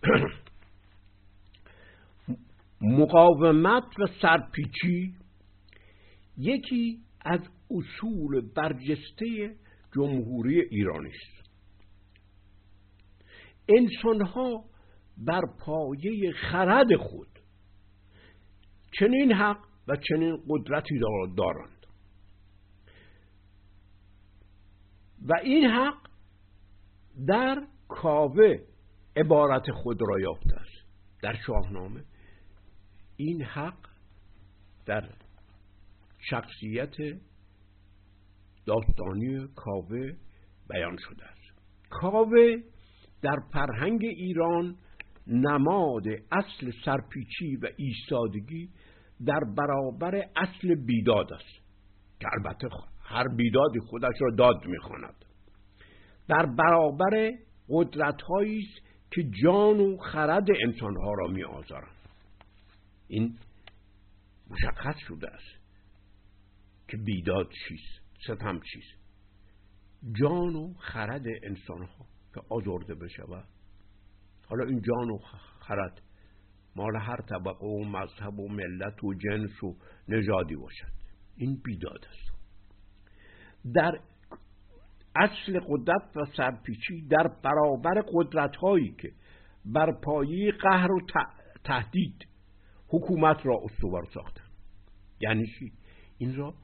مقاومت و سرپیچی یکی از اصول برجسته جمهوری ایرانی است. انسانها بر پایه خرد خود چنین حق و چنین قدرتی دارند. و این حق در کاوه عبارت خود را یافته است در شاهنامه این حق در شخصیت داستانی کاوه بیان شده است. کاوه در فرهنگ ایران نماد اصل سرپیچی و ایستادگی در برابر اصل بیداد است که البته هر بیدادی خودش را داد می‌خواند. در برابر قدرت است که جان و خرد انسانها را می آزارند این مشخص شده است که بیداد چیست ستم چیست. جان و خرد انسانها که آزرده بشود. حالا این جان و خرد مال هر طبقه و مذهب و ملت و جنس و نژادی باشد. این بیداد است. در اصل قدرت و سرپیچی در برابر قدرت هایی که بر پایه قهر و تهدید حکومت را استوار ساختن. یعنی چی؟ این را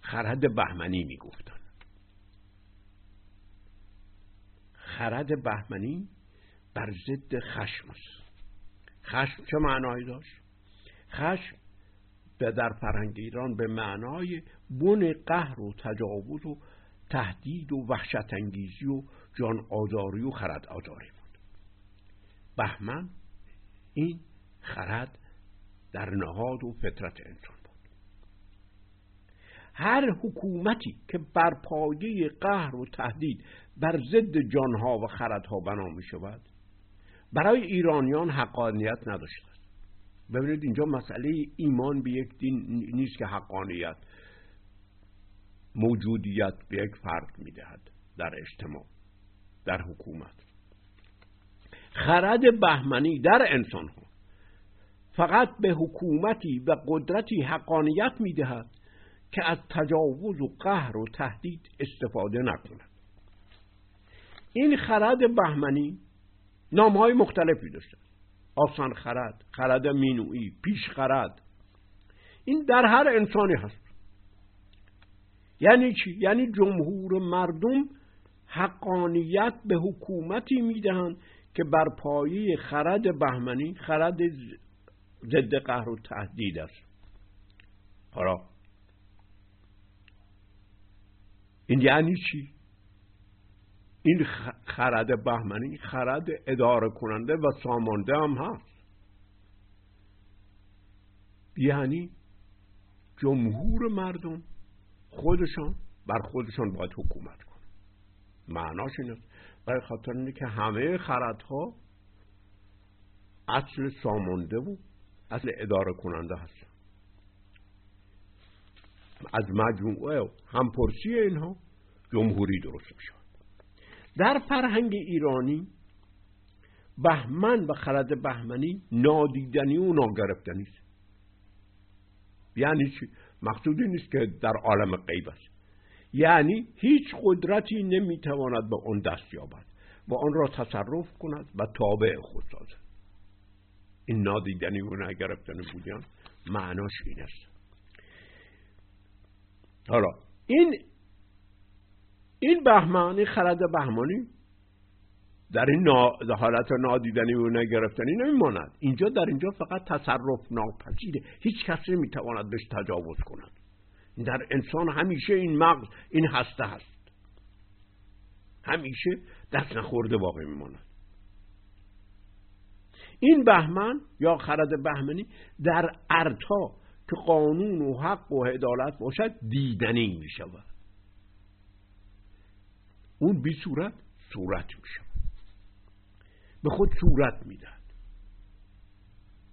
خرد بهمنی می‌گفتن. خرد بهمنی بر ضد خشم است. خشم چه معنایی داشت؟ خشم در فرهنگ ایران به معنای بن قهر و تجاوز و تهدید و وحشت انگیزی و جان آزاری و خرد آزاری بود. بهمن این خرد در نهاد و فطرت انسان بود. هر حکومتی که بر پایه قهر و تهدید بر ضد جانها و خردها بنا می شود برای ایرانیان حقانیت نداشته ببینید اینجا مسئله ایمان به یک دین نیست که حقانیت. موجودیت به یک فرد می‌دهد در اجتماع در حکومت. خرد بهمنی در انسان ها فقط به حکومتی و قدرتی حقانیت می‌دهد که از تجاوز و قهر و تهدید استفاده نکند. این خرد بهمنی های مختلفی داشته. آسان خرد خرد مینوی پیش خرد. این در هر انسانی هست. یعنی چی؟ یعنی جمهور مردم حقانیت به حکومتی می‌دهند که بر پایه خرد بهمنی خرد ضد قهر و تهدید است حالا این یعنی چی؟ این خرد بهمنی خرد اداره کننده و سامانده هم هست یعنی جمهور مردم خودشان بر خودشان باید حکومت کنن معناش این برای خاطر اینه که همه خردها اصل سامانده و اصل اداره کننده هستن. از مجموعه همپرسی اینها جمهوری درست میشه در فرهنگ ایرانی بهمن و خرد بهمنی نادیدنی و ناگرفتنی است. یعنی چی؟ مقصودی نیست که در عالم غیب است. یعنی هیچ قدرتی نمی‌تواند به آن دست یابد و آن را تصرف کند و تابع خود سازد. این نادیدنی و نگرفتنی بودن معناش این است. حالا این این بهمانی خرد بهمانی در این حالت نادیدنی و نگرفتنی نمیماند. اینجا در اینجا فقط تصرف ناپذیره. هیچ کسی نمی‌تواند بهش تجاوز کند. در انسان همیشه این مغز این هسته هست. همیشه دست نخورده باقی میماند. این بهمن یا خرد بهمنی در ارتا که قانون و حق و عدالت باشد دیدنی می شود اون بی صورت صورت می شود به خود صورت می‌دهد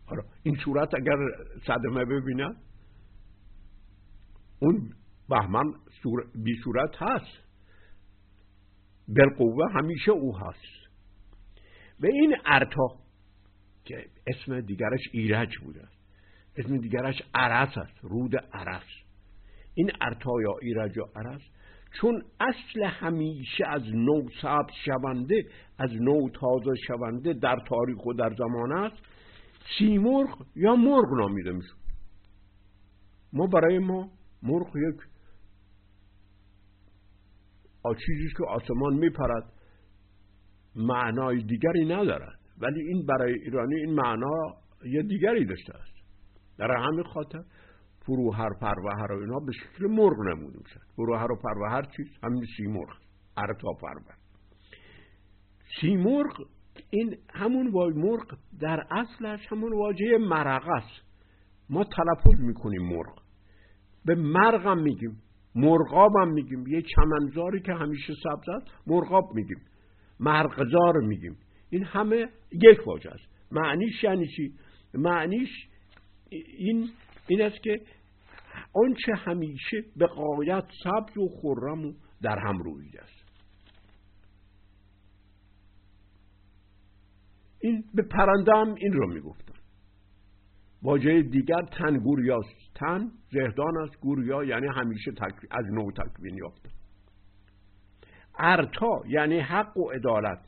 حالا این صورت اگر صدمه ببیند اون بهمن بی صورت هست. بالقوه همیشه او هست. و این ارتا که اسم دیگرش ایرج بوده. اسم دیگرش عرس است رود عرس. این ارتا یا ایرج و عرس چون اصل همیشه از نو سبز شونده از نو تازه شونده در تاریخ و در زمان است سیمرغ یا مرغ نامیده می‌شود ما برای ما مرغ یک چیزی که آسمان میپرد معنای دیگری ندارد. ولی این برای ایرانی این معنا یه دیگری داشته است. در همین خاطر فروهر پروهر و اینا به شکل مرغ نموده میشن فروهر و پروهر چیز؟ همین سیمرغ. ارتا پرور. سیمرغ این همون واژه مرغ در اصلش همون واژه مرغ است. ما تلفظ می‌کنیم مرغ. به مرغم میگیم. مرغابم میگیم. یه چمنزاری که همیشه سبز است مرغاب میگیم. مرغزار میگیم. این همه یک واژه است. معنیش یعنی چی؟ معنیش این این است که آنچه همیشه به قایت سبز و خرم و در هم رویده است. این به پرنده هم این رو می‌گفتن. واژه دیگر تن گوریاست تن زهدان است گوریا یعنی همیشه از نو تکوین یافته. ارتا یعنی حق و عدالت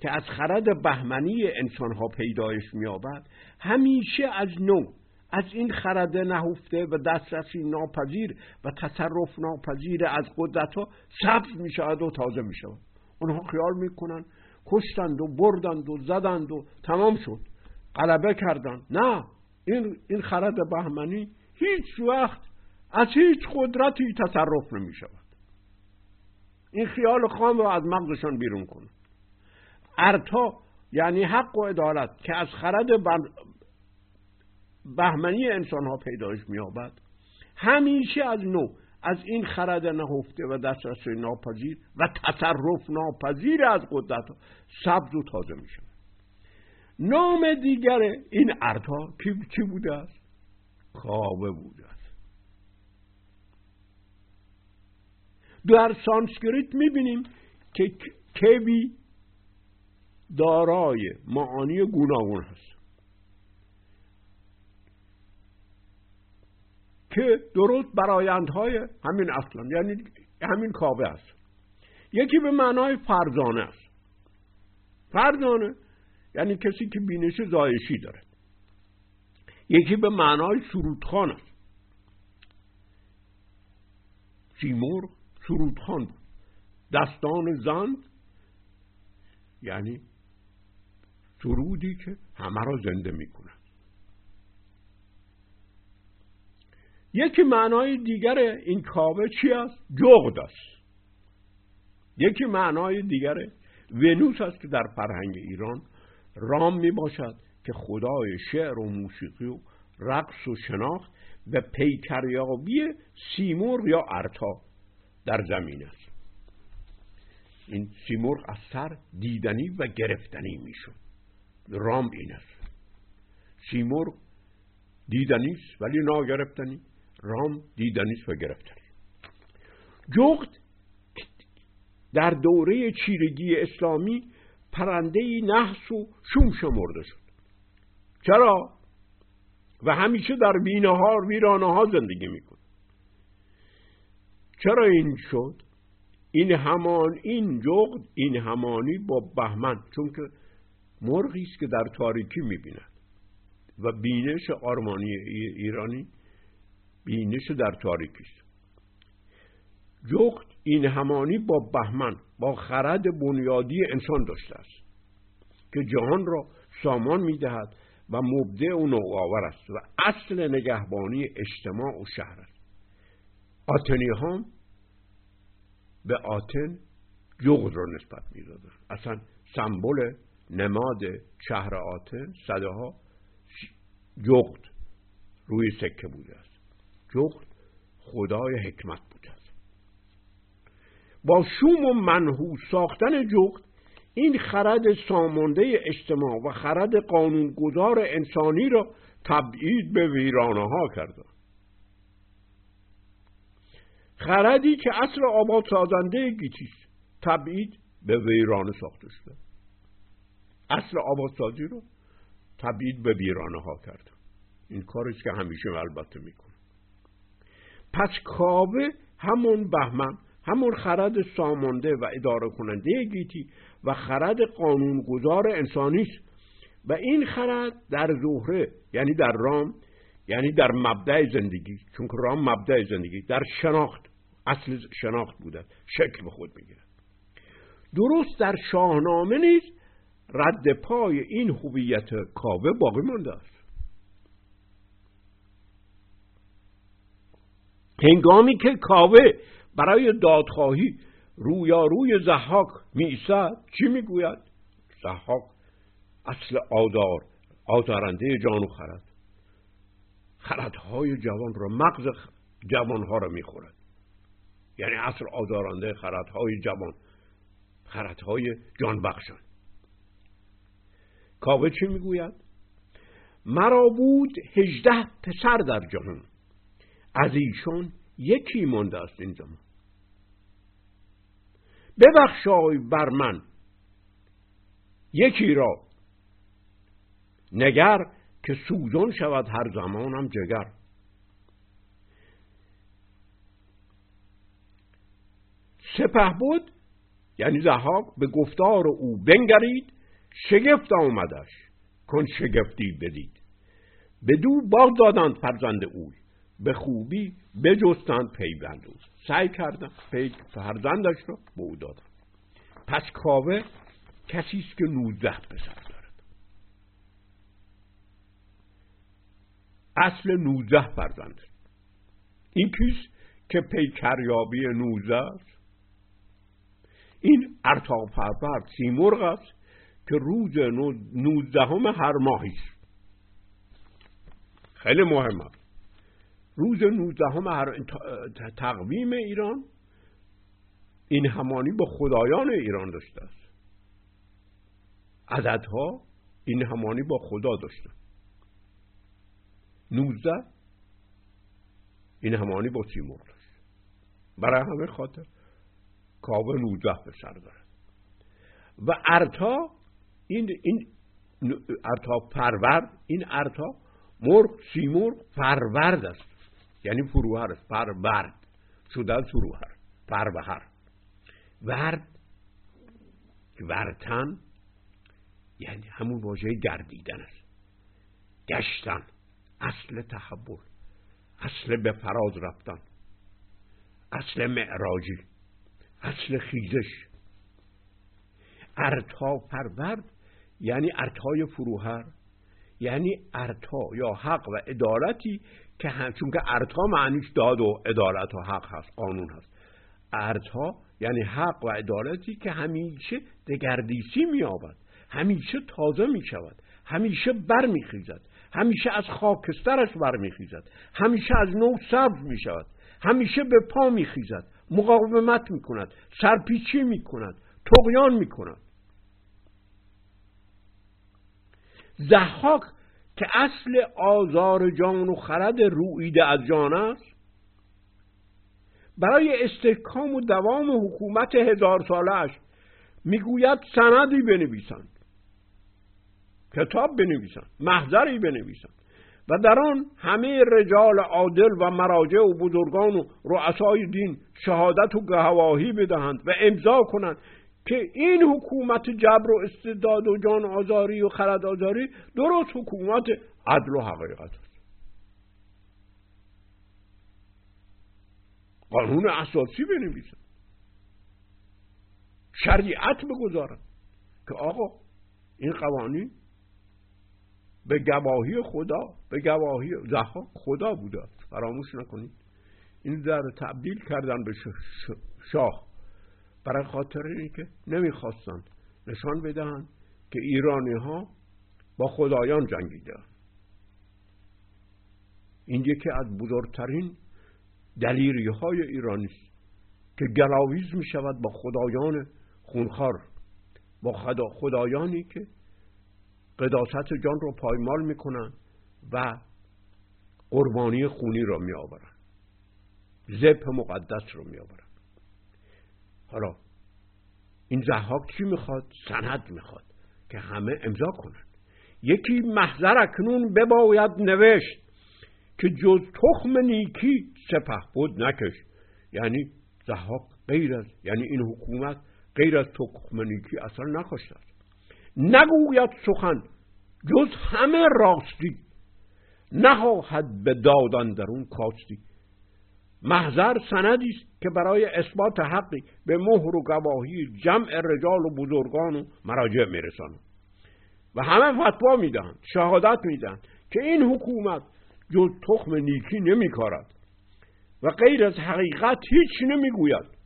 که از خرد بهمنی انسان ها پیدایش مییابد همیشه از نو از این خرد نهفته و دسترسی ناپذیر و تصرف ناپذیر از قدرت ها سبز می شود و تازه می شود اونها خیال می‌کنن کشتند و بردند و زدند و تمام شد. غلبه کردند. نه این, این خرد بهمنی هیچ وقت از هیچ قدرتی تصرف نمی شود این خیال خام رو از مغزشان بیرون کنند ارتا یعنی حق و عدالت که از خرد بهمنی انسان ها پیدایش میابد همیشه از نو از این خرد نهفته و دسترسی ناپذیر و تصرف ناپذیر از قدرت سبز و تازه میشه نام دیگر این ارتا کی, بوده است؟ کاوه بوده است. در سانسکریت می‌بینیم که کبی دارای معانی گوناگون هست. که درست برایندهای همین اصلا یعنی همین کاوه است. یکی به معنای فرزانه است. فرزانه یعنی کسی که بینش زایشی داره. یکی به معنای سرودخان است. سیمور سرودخان بود. دستان زند یعنی سرودی که همه را زنده می‌کنه. یکی معنای دیگر این کاوه چی است؟ جغد است. یکی معنای دیگر ونوس است که در فرهنگ ایران رام می باشد که خدای شعر و موسیقی و رقص و شناخت و پیکریابی سیمرغ یا ارتا در زمین است. این سیمرغ از سر دیدنی و گرفتنی می‌شد رام این است. سیمرغ دیدنی است ولی ناگرفتنی. رام دیدنیست و گرفتنی جغد در دوره چیرگی اسلامی پرنده نحس و شوم شمرده شد چرا؟ و همیشه در بینه ها ویرانه ها زندگی میکن چرا این شد؟ این همان این جغد این همانی با بهمن چون که مرغی است که در تاریکی می‌بیند و بینش آرمانی ایرانی بینش در تاریکی است جغد این همانی با بهمن با خرد بنیادی انسان داشته است که جهان را سامان می‌دهد و مبدع و نوآور است و اصل نگهبانی اجتماع و شهر است. آتنی هم به آتن جغد را نسبت می‌دادن. اصلا سمبل نماد شهر آتن صده ها جغد روی سکه بوده است. جغد خدای حکمت است با شوم و منحوس ساختن جغد این خرد سامانده اجتماع و خرد قانونگذار انسانی را تبعید به ویرانه ها کرده خردی که اصل آباد سازنده گیتیست تبعید به ویرانه ساخته شده. اصل آبادسازی رو تبعید به ویرانه ها کرد. این کارش که همیشه البته می‌کنه. پس کابه همون بهمن همون خرد سامانده و اداره کننده گیتی و خرد قانونگذار انسانی است. و این خرد در زهره یعنی در رام یعنی در مبدع زندگی چون که رام مبدع زندگی در شناخت اصل شناخت بوده شکل به خود می‌گیره. درست در شاهنامه نیز رد پای این هویت کاوه باقی مانده است. هنگامی که کاوه برای دادخواهی رویاروی زحاک میسد چی می‌گوید؟ زحاک اصل آدار آزارنده جان و خرد. خردهای جوان را مغز جوانها را می‌خورد. یعنی اصل آزارنده خردهای جوان خردهای جان بخشان کاوه چی می‌گوید؟ مرا بود هجده پسر در جهان. از ایشان یکی مانده است این زمان ببخشای بر من. یکی را. نگر که سوزان شود هر زمانم جگر. سپه بود یعنی زهاک به گفتار او بنگرید شگفت آمدش کن شگفتی بدید. به دو باغ دادند فرزند اوی. به خوبی بجستند پیوند او سعی کردن پی فرزندش را به او دادن پس کاوه کسی است که نوزده پسر دارد. اصل نوزده فرزند. این کیست که پیکریابی نوزده است؟ این ارتاق پرورد سیمرغ است که روز نوزدهم هر ماهی است. خیلی مهمه. روز نوزدهم هر تقویم ایران این همانی با خدایان ایران داشته است. عددها این همانی با خدا داشته. نوزده این همانی با تیمور داشت برای همه خاطر کابه نوزده به سر دارد و ارتا این این ارتا پرورد این ارتا مرغ سیمور پرورد است. یعنی فروهر است پرورد شده فروهر پروهر ورد ورتن یعنی همون واژه گردیدن است. گشتن اصل تحول اصل به فراز رفتن اصل معراجی اصل خیزش. ارتا پرورد یعنی ارتای فروهر. یعنی ارتا یا حق و عدالتی که هم چون که ارتا معنیش داد و عدالت و حق هست قانون هست. ارتا یعنی حق و عدالتی که همیشه دگردیسی میابد همیشه تازه می شود همیشه بر می خیزد همیشه از خاکسترش بر می خیزد همیشه از نو سبز می شود همیشه به پا می خیزد مقاومت می کند سرپیچی می کند تقیان می کند زحاک که اصل آزار جان و خرد رویده از جان است. برای استحکام و دوام حکومت هزار سالش می‌گوید سندی بنویسند. کتاب بنویسند. محضری بنویسند. و در آن همه رجال عادل و مراجع و بزرگان و رؤسای دین شهادت و گواهی بدهند و امضا کنند. که این حکومت جبر و استداد و جان آزاری و خرد آزاری درست حکومت عدل و حقیقت است. قانون اساسی بنویسند شریعت بگذارند که آقا این قوانین به گواهی خدا به گواهی زها خدا بوده فراموش نکنید. این در تبدیل کردن به شاه. برای خاطر اینکه که نمی‌خواستند نشان بدهند که ایرانی ها با خدایان جنگیده. این یکی از بزرگترین دلیری های ایرانی است که گلاویز می شود با خدایان خونخوار با خدا خدایانی که قداست جان رو پایمال می‌کنن و قربانی خونی رو می آورن زب مقدس رو می آورن حالا این زحاک چی می‌خواد؟ سند می‌خواد که همه امضا کنن. یکی محضر اکنون بباید نوشت که جز تخم نیکی سپه بود نکش. یعنی زحاق غیر از یعنی این حکومت غیر از تخم نیکی اصلا نخواسته نگوید سخن جز همه راستی نخواهد به دادن در اون کاستی. محضر سندی است که برای اثبات حقی به مهر و گواهی جمع رجال و بزرگان و مراجع میرسانند. و همه فتوا می‌دهند شهادت می‌دهند که این حکومت جز تخم نیکی نمیکارد و غیر از حقیقت هیچ نمی‌گوید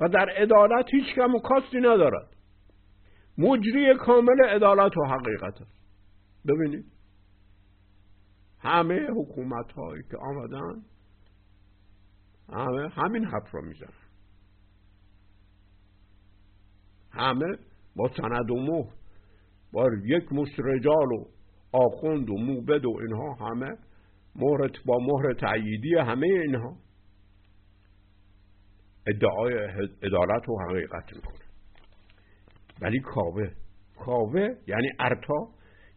و در عدالت هیچ کم و کاستی ندارد. مجری کامل عدالت و حقیقت است. ببینید همه حکومت هایی که آمدن همه همین حرف رو می‌زنن. همه با سند و مهر با یک مشت رجال و آخوند و موبد و اینها همه مهر با مهر تأییدی همه اینها. ادعای عدالت و حقیقت می‌کنه. ولی کاوه کاوه یعنی ارتا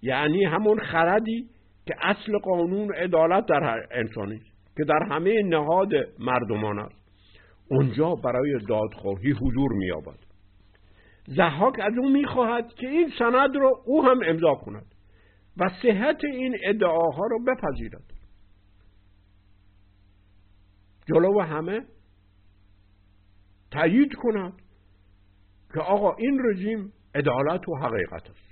یعنی همون خردی که اصل قانون عدالت در انسانی که در همه نهاد مردمان است. اونجا برای دادخواهی حضور مییابد. زحاک از او می‌خواهد که این سند رو او هم امضا کند و صحت این ادعاها رو بپذیرد. جلو همه تایید کند که آقا این رژیم عدالت و حقیقت است.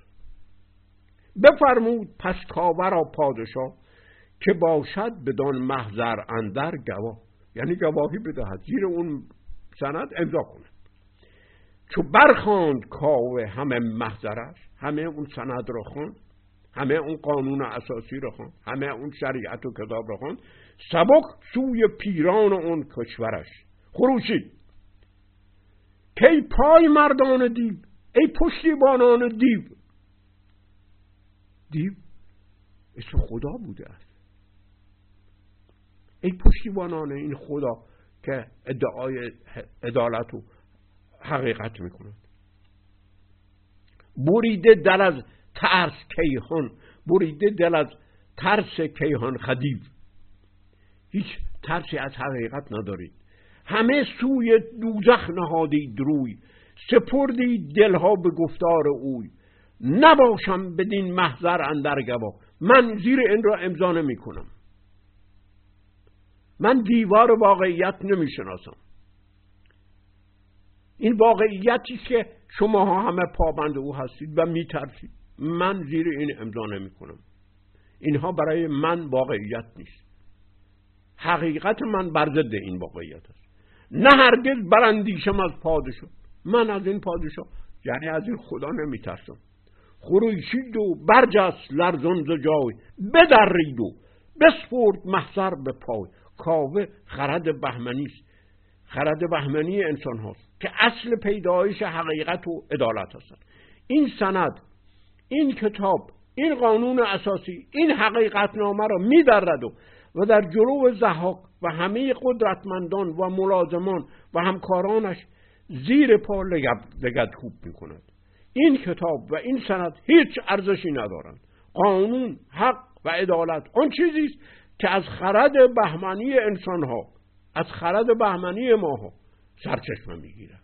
بفرمود پس کاور پادشاه که باشد بدان محضر اندر گواه. یعنی گواهی بدهد. زیر اون سند امضا کند چو برخاند کاوه همه محضرش همه اون سند را خوند همه اون قانون اساسی را خوند همه اون شریعت و کتاب را خوند سبک سوی پیران اون کشورش. خروشید. کی پای مردان دیو ای پشتیبانان دیو. دیو اسم خدا بوده است. ای پشتیبانان این خدا که ادعای عدالت و حقیقت می‌کند بریده دل از ترس کیهان بریده دل از ترس کیهان خدیو هیچ ترسی از حقیقت ندارید همه سوی دوزخ نهادید روی سپردید دلها به گفتار اوی. نباشم بدین محضر اندر گوا. من زیر این را امضا نمی کنم من دیوار واقعیت نمی شناسم این واقعیتی که شما همه پابند او هستید و میترسید؟ من زیر این امضا نمی کنم اینها برای من واقعیت نیست. حقیقت من بر ضد این واقعیت است. نه هرگز برندیشم از پادشاه. من از این پادشاه یعنی از این خدا نمیترسم. خروشید و برجست لرزان ز جای. بدرید و بسپرد محضر به پای. کاوه خرد بهمنی است. خرد بهمنی انسان هاست که اصل پیدایش حقیقت و عدالت هستند این سند این کتاب این قانون اساسی این حقیقت نامه را میدرد و و در جلو زحاق و همه قدرتمندان و ملازمان و همکارانش زیر پا لگد خوب می کند این کتاب و این سند هیچ ارزشی ندارند. قانون حق و عدالت آن چیزی است که از خرد بهمنی انسانها از خرد بهمنی ماها سرچشمه می‌گیرد.